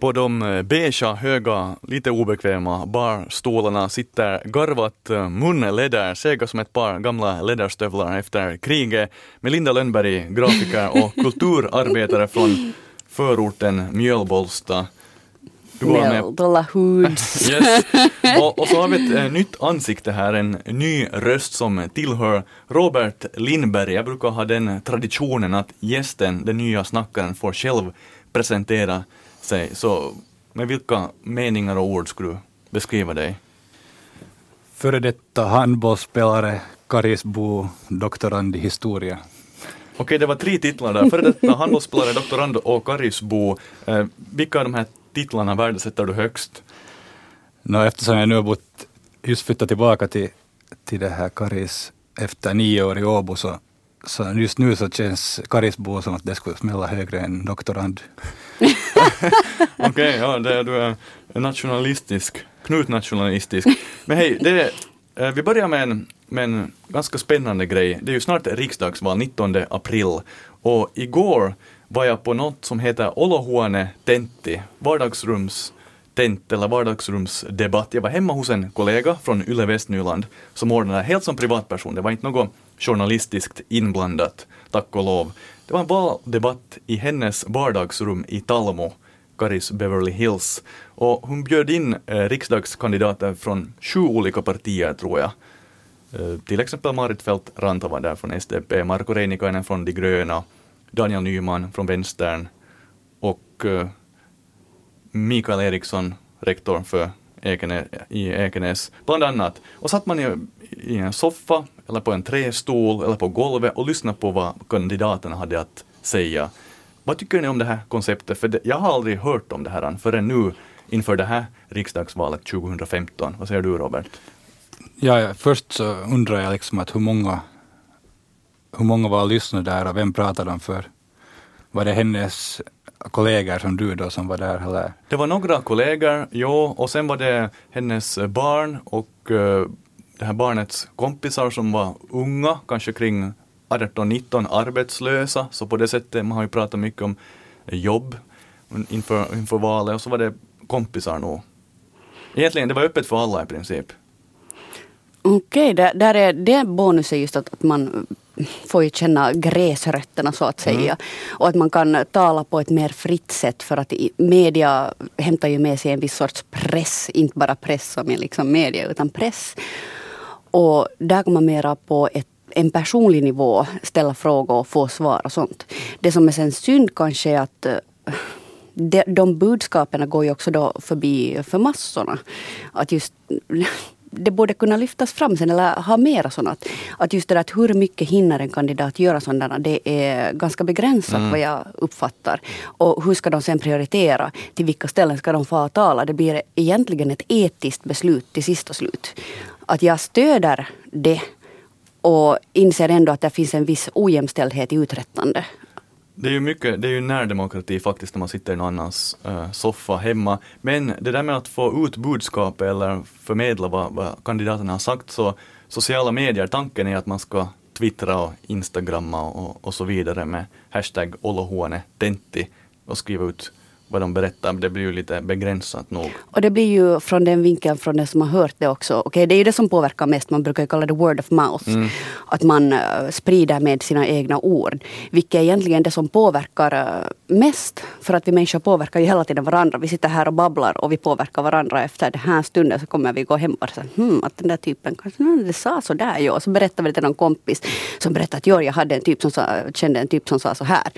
På de eh, beigea, höga, lite obekväma barstolarna sitter garvat eh, munläder, sega som ett par gamla läderstövlar efter kriget, Melinda Lönnberg, grafiker och kulturarbetare från förorten Mjölbolsta. Mjölbolahoods. yes. och, och så har vi ett äh, nytt ansikte här, en ny röst som tillhör Robert Lindberg. Jag brukar ha den traditionen att gästen, den nya snackaren, får själv presentera sig. Så med vilka meningar och ord skulle du beskriva dig? Före detta handbollsspelare, Karisbo, doktorand i historia. Okej, det var tre titlar där. Före detta handbollsspelare, doktorand och Karisbo. Eh, vilka av de här titlarna värdesätter du högst? No, eftersom jag nu har bott, just flyttat tillbaka till, till det här Karis efter nio år i Åbo så, så just nu så känns Karisbo som att det skulle smälla högre än doktorand. Okej, okay, ja, det, du är nationalistisk, knutnationalistisk. Men hej, det, eh, vi börjar med en, med en ganska spännande grej. Det är ju snart riksdagsval, 19 april. Och igår var jag på något som heter Olohuone Tentti, vardagsrums tent eller vardagsrumsdebatt. Jag var hemma hos en kollega från Yle Västnyland som ordnade helt som privatperson. Det var inte något journalistiskt inblandat, tack och lov. Det var en valdebatt i hennes vardagsrum i Talmo, Karis Beverly Hills. Och hon bjöd in eh, riksdagskandidater från sju olika partier tror jag. Eh, till exempel Marit Fält Rantava där från SDP, Marko Reinikainen från De gröna, Daniel Nyman från Vänstern och eh, Mikael Eriksson, rektor för Ekenäs, i Ekenäs, bland annat. Och satt man i, i en soffa eller på en trästol eller på golvet och lyssnade på vad kandidaterna hade att säga. Vad tycker ni om det här konceptet? För det, jag har aldrig hört om det här förrän nu inför det här riksdagsvalet 2015. Vad säger du Robert? Ja, ja först så undrar jag liksom att hur många, hur många var lyssnare där och vem pratade de för? Var det hennes kollegor som du då som var där? Eller? Det var några kollegor, ja, och sen var det hennes barn och uh, det här barnets kompisar som var unga, kanske kring 18-19 arbetslösa, så på det sättet, man har ju pratat mycket om jobb inför, inför valet och så var det kompisar nog. Egentligen, det var öppet för alla i princip. Okej, okay, där, där är det bonusen just att, att man får ju känna gräsrötterna så att säga. Mm. Och att man kan tala på ett mer fritt sätt för att media hämtar ju med sig en viss sorts press. Inte bara press som är liksom media utan press. Och där kan man mera på ett en personlig nivå ställa frågor och få svar och sånt. Det som är sen synd kanske är att eh, de, de budskapen går ju också då förbi för massorna. Att just det borde kunna lyftas fram sen eller ha mera sådana. Att, att just det där att hur mycket hinner en kandidat göra sådana, det är ganska begränsat mm. vad jag uppfattar. Och hur ska de sen prioritera? Till vilka ställen ska de få tala? Det blir egentligen ett etiskt beslut till sist och slut. Att jag stöder det och inser ändå att det finns en viss ojämställdhet i uträttande. Det är ju mycket, det är ju närdemokrati faktiskt när man sitter i någon annans uh, soffa hemma. Men det där med att få ut budskap eller förmedla vad, vad kandidaterna har sagt så sociala medier, tanken är att man ska twittra och instagramma och, och så vidare med hashtag olohuone tentti och skriva ut vad de berättar, det blir ju lite begränsat nog. Och det blir ju från den vinkeln från den som har hört det också. Okay, det är ju det som påverkar mest. Man brukar kalla det word of mouth. Mm. Att man uh, sprider med sina egna ord. Vilket är egentligen det som påverkar uh, mest. För att vi människor påverkar ju hela tiden varandra. Vi sitter här och babblar och vi påverkar varandra. Efter den här stunden så kommer vi gå hem och säga hmm, att den där typen kanske det sa så där. Ja. Så berättar vi till någon kompis som berättar att jag hade en typ som sa, kände en typ som sa så här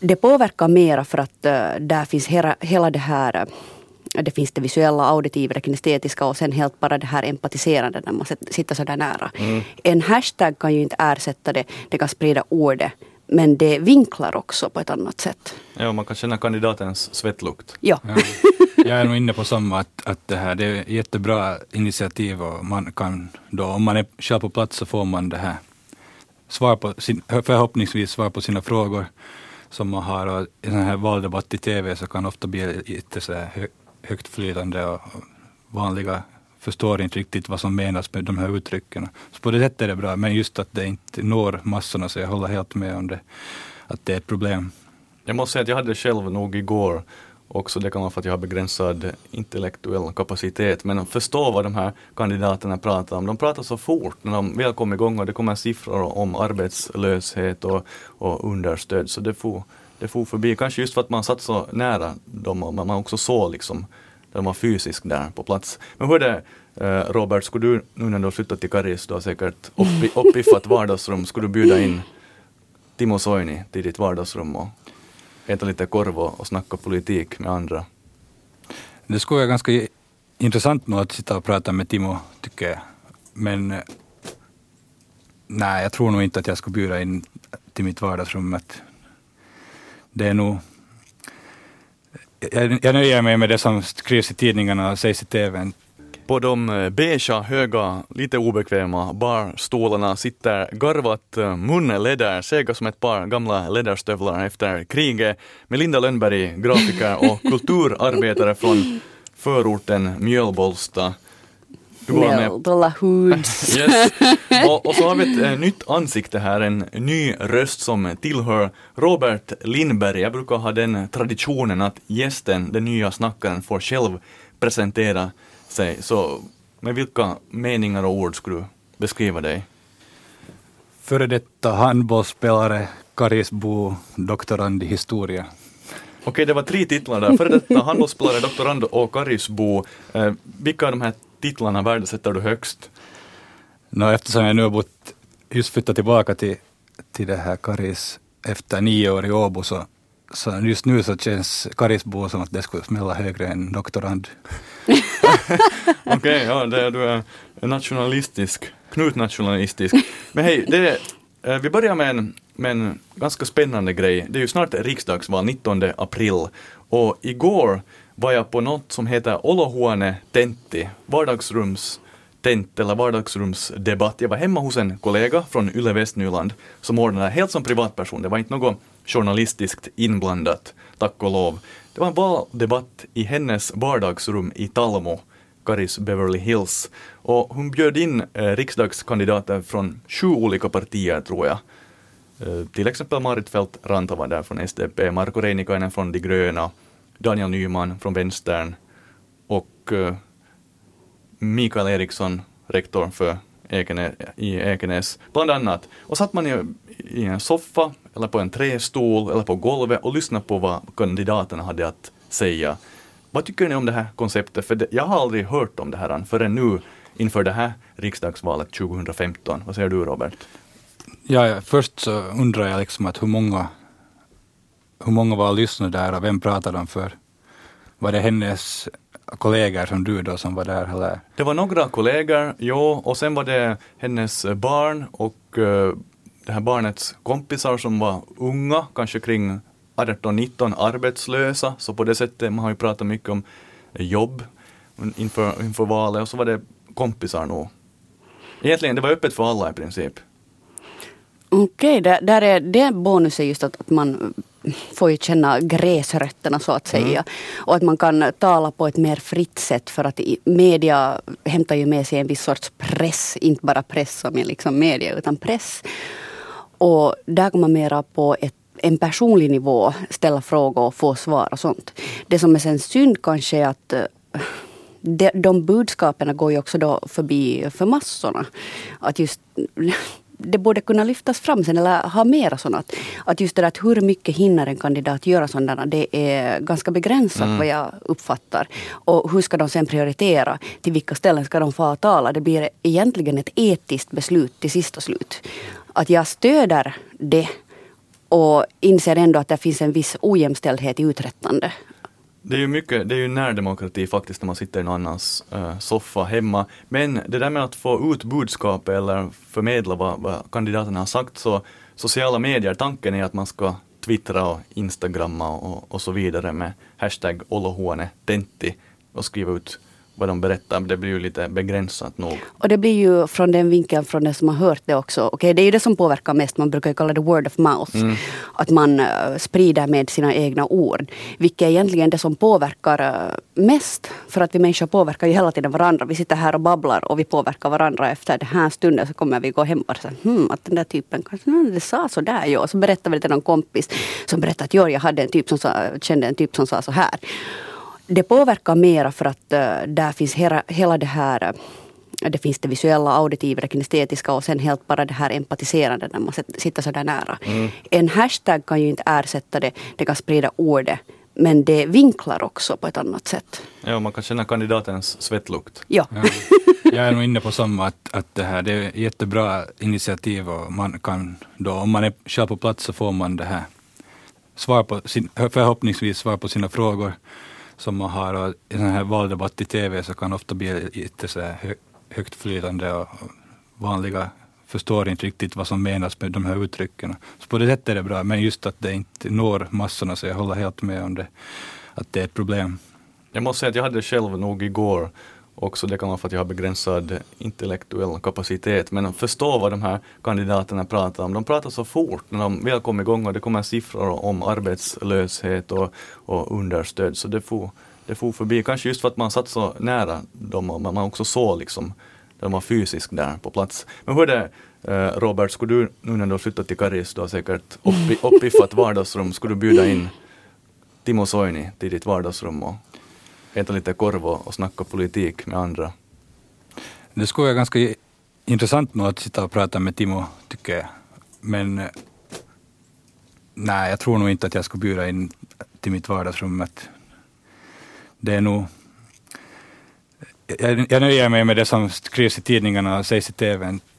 det påverkar mera för att uh, där finns hela, hela det här uh, det finns det visuella, auditiva, det kinestetiska och sen helt bara det här empatiserande när man sitter så där nära. Mm. En hashtag kan ju inte ersätta det, det kan sprida ordet. Men det vinklar också på ett annat sätt. Ja, man kan känna kandidatens svettlukt. Ja. ja. Jag är nog inne på samma, att, att det här det är jättebra initiativ och man kan då, om man är själv på plats så får man det här svar på sin, förhoppningsvis svar på sina frågor som man har. Och I en här valdebatt i TV så kan ofta bli lite så hö, högt flytande och vanliga förstår inte riktigt vad som menas med de här uttrycken. Så på det sättet är det bra, men just att det inte når massorna, så jag håller helt med om det, att det är ett problem. Jag måste säga att jag hade själv nog igår Också det kan vara för att jag har begränsad intellektuell kapacitet. Men förstå vad de här kandidaterna pratar om. De pratar så fort när de väl kommer igång och det kommer siffror om arbetslöshet och, och understöd. Så det får, det får förbi. Kanske just för att man satt så nära dem och man också såg liksom de var fysiskt där på plats. Men hur är det eh, Robert, skulle du nu när du har flyttat till Karis, du har säkert uppi, uppiffat vardagsrum, skulle du bjuda in Timo Soini till ditt vardagsrum och äta lite korv och snacka politik med andra? Det skulle vara ganska intressant nog att sitta och prata med Timo, tycker jag. Men eh, nej, jag tror nog inte att jag skulle bjuda in till mitt vardagsrum. Att det är nog... Jag, jag nöjer mig med det som skrivs i tidningarna och sägs i tvn. På de eh, beigea, höga, lite obekväma barstolarna sitter garvat eh, munläder, sega som ett par gamla läderstövlar efter kriget, med Linda Lönnberg, grafiker och kulturarbetare från förorten Mjölbolsta. Mjöldola Hoods. yes. och, och, så har vi ett äh, nytt ansikte här, en ny röst som tillhör Robert Lindberg. Jag brukar ha den traditionen att gästen, den nya snackaren, får själv presentera sig. Så med vilka meningar och ord skulle du beskriva dig? Före detta handbollsspelare, Karisbo, doktorand i historia. Okej, det var tre titlar där. Före detta handbollsspelare, doktorand och Karisbo. Eh, vilka av de här titlarna värdesätter du högst? No, eftersom jag nu har bott, just flyttat tillbaka till, till det här Karis efter nio år i Åbo så så just nu så känns Karisbo som att det skulle smälla högre än doktorand. Okej, okay, ja, det, du är nationalistisk, knutnationalistisk. Men hej, det, eh, vi börjar med en, med en ganska spännande grej. Det är ju snart riksdagsval, 19 april. Och igår var jag på något som heter Olohuone Tentti, vardagsrums tent eller vardagsrumsdebatt. Jag var hemma hos en kollega från Yle Västnyland som ordnade helt som privatperson. Det var inte något journalistiskt inblandat, tack och lov. Det var en valdebatt i hennes vardagsrum i Talmo, Karis Beverly Hills. Och hon bjöd in eh, riksdagskandidater från sju olika partier, tror jag. Eh, till exempel Marit Fält Rantava där från SDP, Marko Reinikainen från De gröna, Daniel Nyman från Vänstern och eh, Mikael Eriksson, rektor för Ekenäs, i Ekenäs, bland annat. Och satt man i, i en soffa eller på en trästol eller på golvet och lyssnade på vad kandidaterna hade att säga. Vad tycker ni om det här konceptet? För det, jag har aldrig hört om det här förrän nu inför det här riksdagsvalet 2015. Vad säger du Robert? Ja, först så undrar jag liksom att hur många, hur många var lyssnade där och vem pratade de för? Var det hennes kollegor som du då som var där? Eller? Det var några kollegor, ja, och sen var det hennes barn och uh, det här barnets kompisar som var unga, kanske kring 18-19, arbetslösa, så på det sättet, man har ju pratat mycket om jobb inför, inför valet och så var det kompisar nog. Egentligen, det var öppet för alla i princip. Okej, okay, där, där är det bonusen just att, att man får ju känna gräsrötterna så att säga. Mm. Och att man kan tala på ett mer fritt sätt för att media hämtar ju med sig en viss sorts press, inte bara press som är liksom media utan press. Och där kan man mera på ett en personlig nivå ställa frågor och få svar och sånt. Det som är sen synd kanske är att eh, de, de budskapen går ju också då förbi för massorna. Att just det borde kunna lyftas fram sen eller ha mera sådana. Att, just det där att hur mycket hinner en kandidat göra sådana, det är ganska begränsat mm. vad jag uppfattar. Och hur ska de sen prioritera? Till vilka ställen ska de få tala? Det blir egentligen ett etiskt beslut till sist och slut. Att jag stöder det och inser ändå att det finns en viss ojämställdhet i uträttande. Det är ju mycket, det är ju närdemokrati faktiskt när man sitter i någon annans uh, soffa hemma. Men det där med att få ut budskap eller förmedla vad, vad kandidaterna har sagt så sociala medier, tanken är att man ska twittra och instagramma och, och så vidare med hashtag olohuone tentti och skriva ut vad de berättar. Det blir ju lite begränsat nog. Och det blir ju från den vinkeln från den som har hört det också. Okej, okay, det är ju det som påverkar mest. Man brukar ju kalla det word of mouth. Mm. Att man uh, sprider med sina egna ord. Vilket är egentligen det som påverkar uh, mest. För att vi människor påverkar ju hela tiden varandra. Vi sitter här och babblar och vi påverkar varandra. Efter den här stunden så kommer vi gå hem och säga hmm, att den där typen kanske det sa så där. Ja. Så berättar vi det till någon kompis som berättar att jag hade en typ som sa, kände en typ som sa så här det påverkar mera för att uh, där finns hela, hela det här uh, det finns det visuella, auditiva, det kinestetiska och sen helt bara det här empatiserande när man sitter så där nära. Mm. En hashtag kan ju inte ersätta det, det kan sprida ordet. Men det vinklar också på ett annat sätt. Ja, man kan känna kandidatens svettlukt. Ja. ja. Jag är nog inne på samma, att, att det här det är jättebra initiativ och man kan då, om man är själv på plats så får man det här svar på sin, förhoppningsvis svar på sina frågor som man har. Och I sån här valdebatt i TV så kan ofta bli lite så här högt flytande och vanliga förstår inte riktigt vad som menas med de här uttrycken. Så på det sättet är det bra, men just att det inte når massorna, så jag håller helt med om det, att det är ett problem. Jag måste säga att jag hade själv nog igår också, det kan vara för att jag har begränsad intellektuell kapacitet, men förstå vad de här kandidaterna pratar om. De pratar så fort när de väl kommer igång och det kommer siffror om arbetslöshet och, och understöd, så det får, det får förbi. Kanske just för att man satt så nära dem och man också såg liksom, de var fysiskt där på plats. Men hur är det, eh, Robert, skulle du nu när du har flyttat till Karis, du har säkert uppiffat vardagsrum, skulle du bjuda in Timo Soini till ditt vardagsrum och äta lite korv och snacka politik med andra. Det skulle vara ganska intressant nog att sitta och prata med Timo, tycker jag. Men nej, jag tror nog inte att jag skulle bjuda in till mitt vardagsrum. Det är nog... Jag, jag nöjer mig med det som skrivs i tidningarna och sägs i TV.